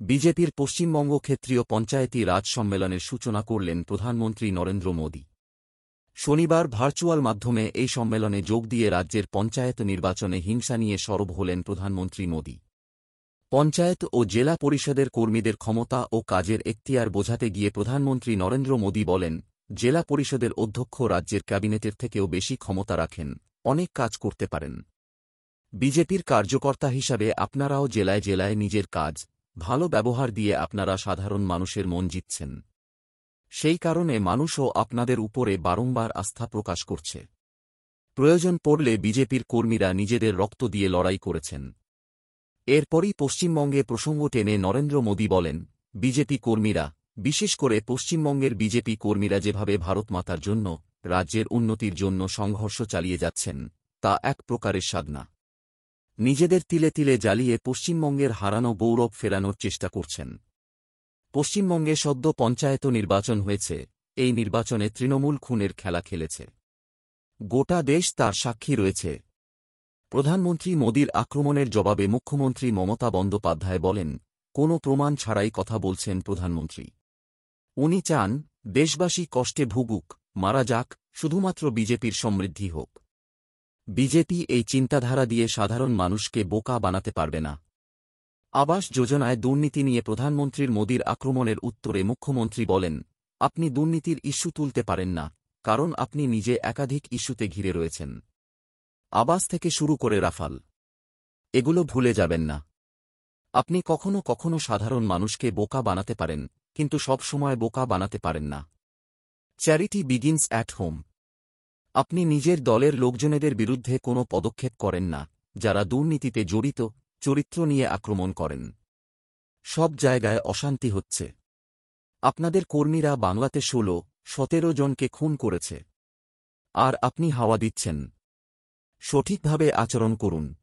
বিজেপির পশ্চিমবঙ্গ ক্ষেত্রীয় পঞ্চায়েতি রাজ সম্মেলনের সূচনা করলেন প্রধানমন্ত্রী নরেন্দ্র মোদী। শনিবার ভার্চুয়াল মাধ্যমে এই সম্মেলনে যোগ দিয়ে রাজ্যের পঞ্চায়েত নির্বাচনে হিংসা নিয়ে সরব হলেন প্রধানমন্ত্রী মোদী। পঞ্চায়েত ও জেলা পরিষদের কর্মীদের ক্ষমতা ও কাজের এখতিয়ার বোঝাতে গিয়ে প্রধানমন্ত্রী নরেন্দ্র মোদী বলেন, জেলা পরিষদের অধ্যক্ষ রাজ্যের ক্যাবিনেটের থেকেও বেশি ক্ষমতা রাখেন, অনেক কাজ করতে পারেন। বিজেপির কার্যকর্তা হিসাবে আপনারাও জেলায় জেলায় নিজের কাজ ভালো ব্যবহার দিয়ে আপনারা সাধারণ মানুষের মন জিতছেন। সেই কারণে মানুষও আপনাদের উপরে বারংবার আস্থা প্রকাশ করছে। প্রয়োজন পড়লে বিজেপির কর্মীরা নিজেদের রক্ত দিয়ে লড়াই করেছেন। এরপরই পশ্চিমবঙ্গে প্রসঙ্গ টেনে নরেন্দ্র মোদী বলেন, বিজেপি কর্মীরা, বিশেষ করে পশ্চিমবঙ্গের বিজেপি কর্মীরা যেভাবে ভারতমাতার জন্য, রাজ্যের উন্নতির জন্য সংঘর্ষ চালিয়ে যাচ্ছেন, তা এক প্রকারের সাধনা। নিজেদের তিলে তিলে জ্বালিয়ে পশ্চিমবঙ্গের হারানো গৌরব ফেরানোর চেষ্টা করছেন। পশ্চিমবঙ্গে সদ্য পঞ্চায়েত নির্বাচন হয়েছে, এই নির্বাচনে তৃণমূল খুনের খেলা খেলেছে। গোটা দেশ তার সাক্ষী রয়েছে। প্রধানমন্ত্রী মোদীর আক্রমণের জবাবে মুখ্যমন্ত্রী মমতা বন্দ্যোপাধ্যায় বলেন, কোনো প্রমাণ ছাড়াই কথা বলছেন প্রধানমন্ত্রী। উনি চান, দেশবাসী কষ্টে ভুগুক, মারা যাক, শুধুমাত্র বিজেপির সমৃদ্ধি হোক। বিজেপি এই চিন্তাধারা দিয়ে সাধারণ মানুষকে বোকা বানাতে পারবে না। আবাস যোজনায় দুর্নীতি নিয়ে প্রধানমন্ত্রীর মোদীর আক্রমণের উত্তরে মুখ্যমন্ত্রী বলেন, আপনি দুর্নীতির ইস্যু তুলতে পারেন না, কারণ আপনি নিজে একাধিক ইস্যুতে ঘিরে রয়েছেন। আবাস থেকে শুরু করে রাফাল, এগুলো ভুলে যাবেন না। আপনি কখনো কখনো সাধারণ মানুষকে বোকা বানাতে পারেন, কিন্তু সব সময় বোকা বানাতে পারেন না। Charity begins at home. আপনি নিজের দলের লোকজনেদের বিরুদ্ধে কোনো পদক্ষেপ করেন না, যারা দুর্নীতিতে জড়িত, চরিত্র নিয়ে আক্রমণ করেন। সব জায়গায় অশান্তি হচ্ছে। আপনাদের কর্মীরা বাংলাতে ষোলো, সতেরো জনকে খুন করেছে। আর আপনি হাওয়া দিচ্ছেন। সঠিকভাবে আচরণ করুন।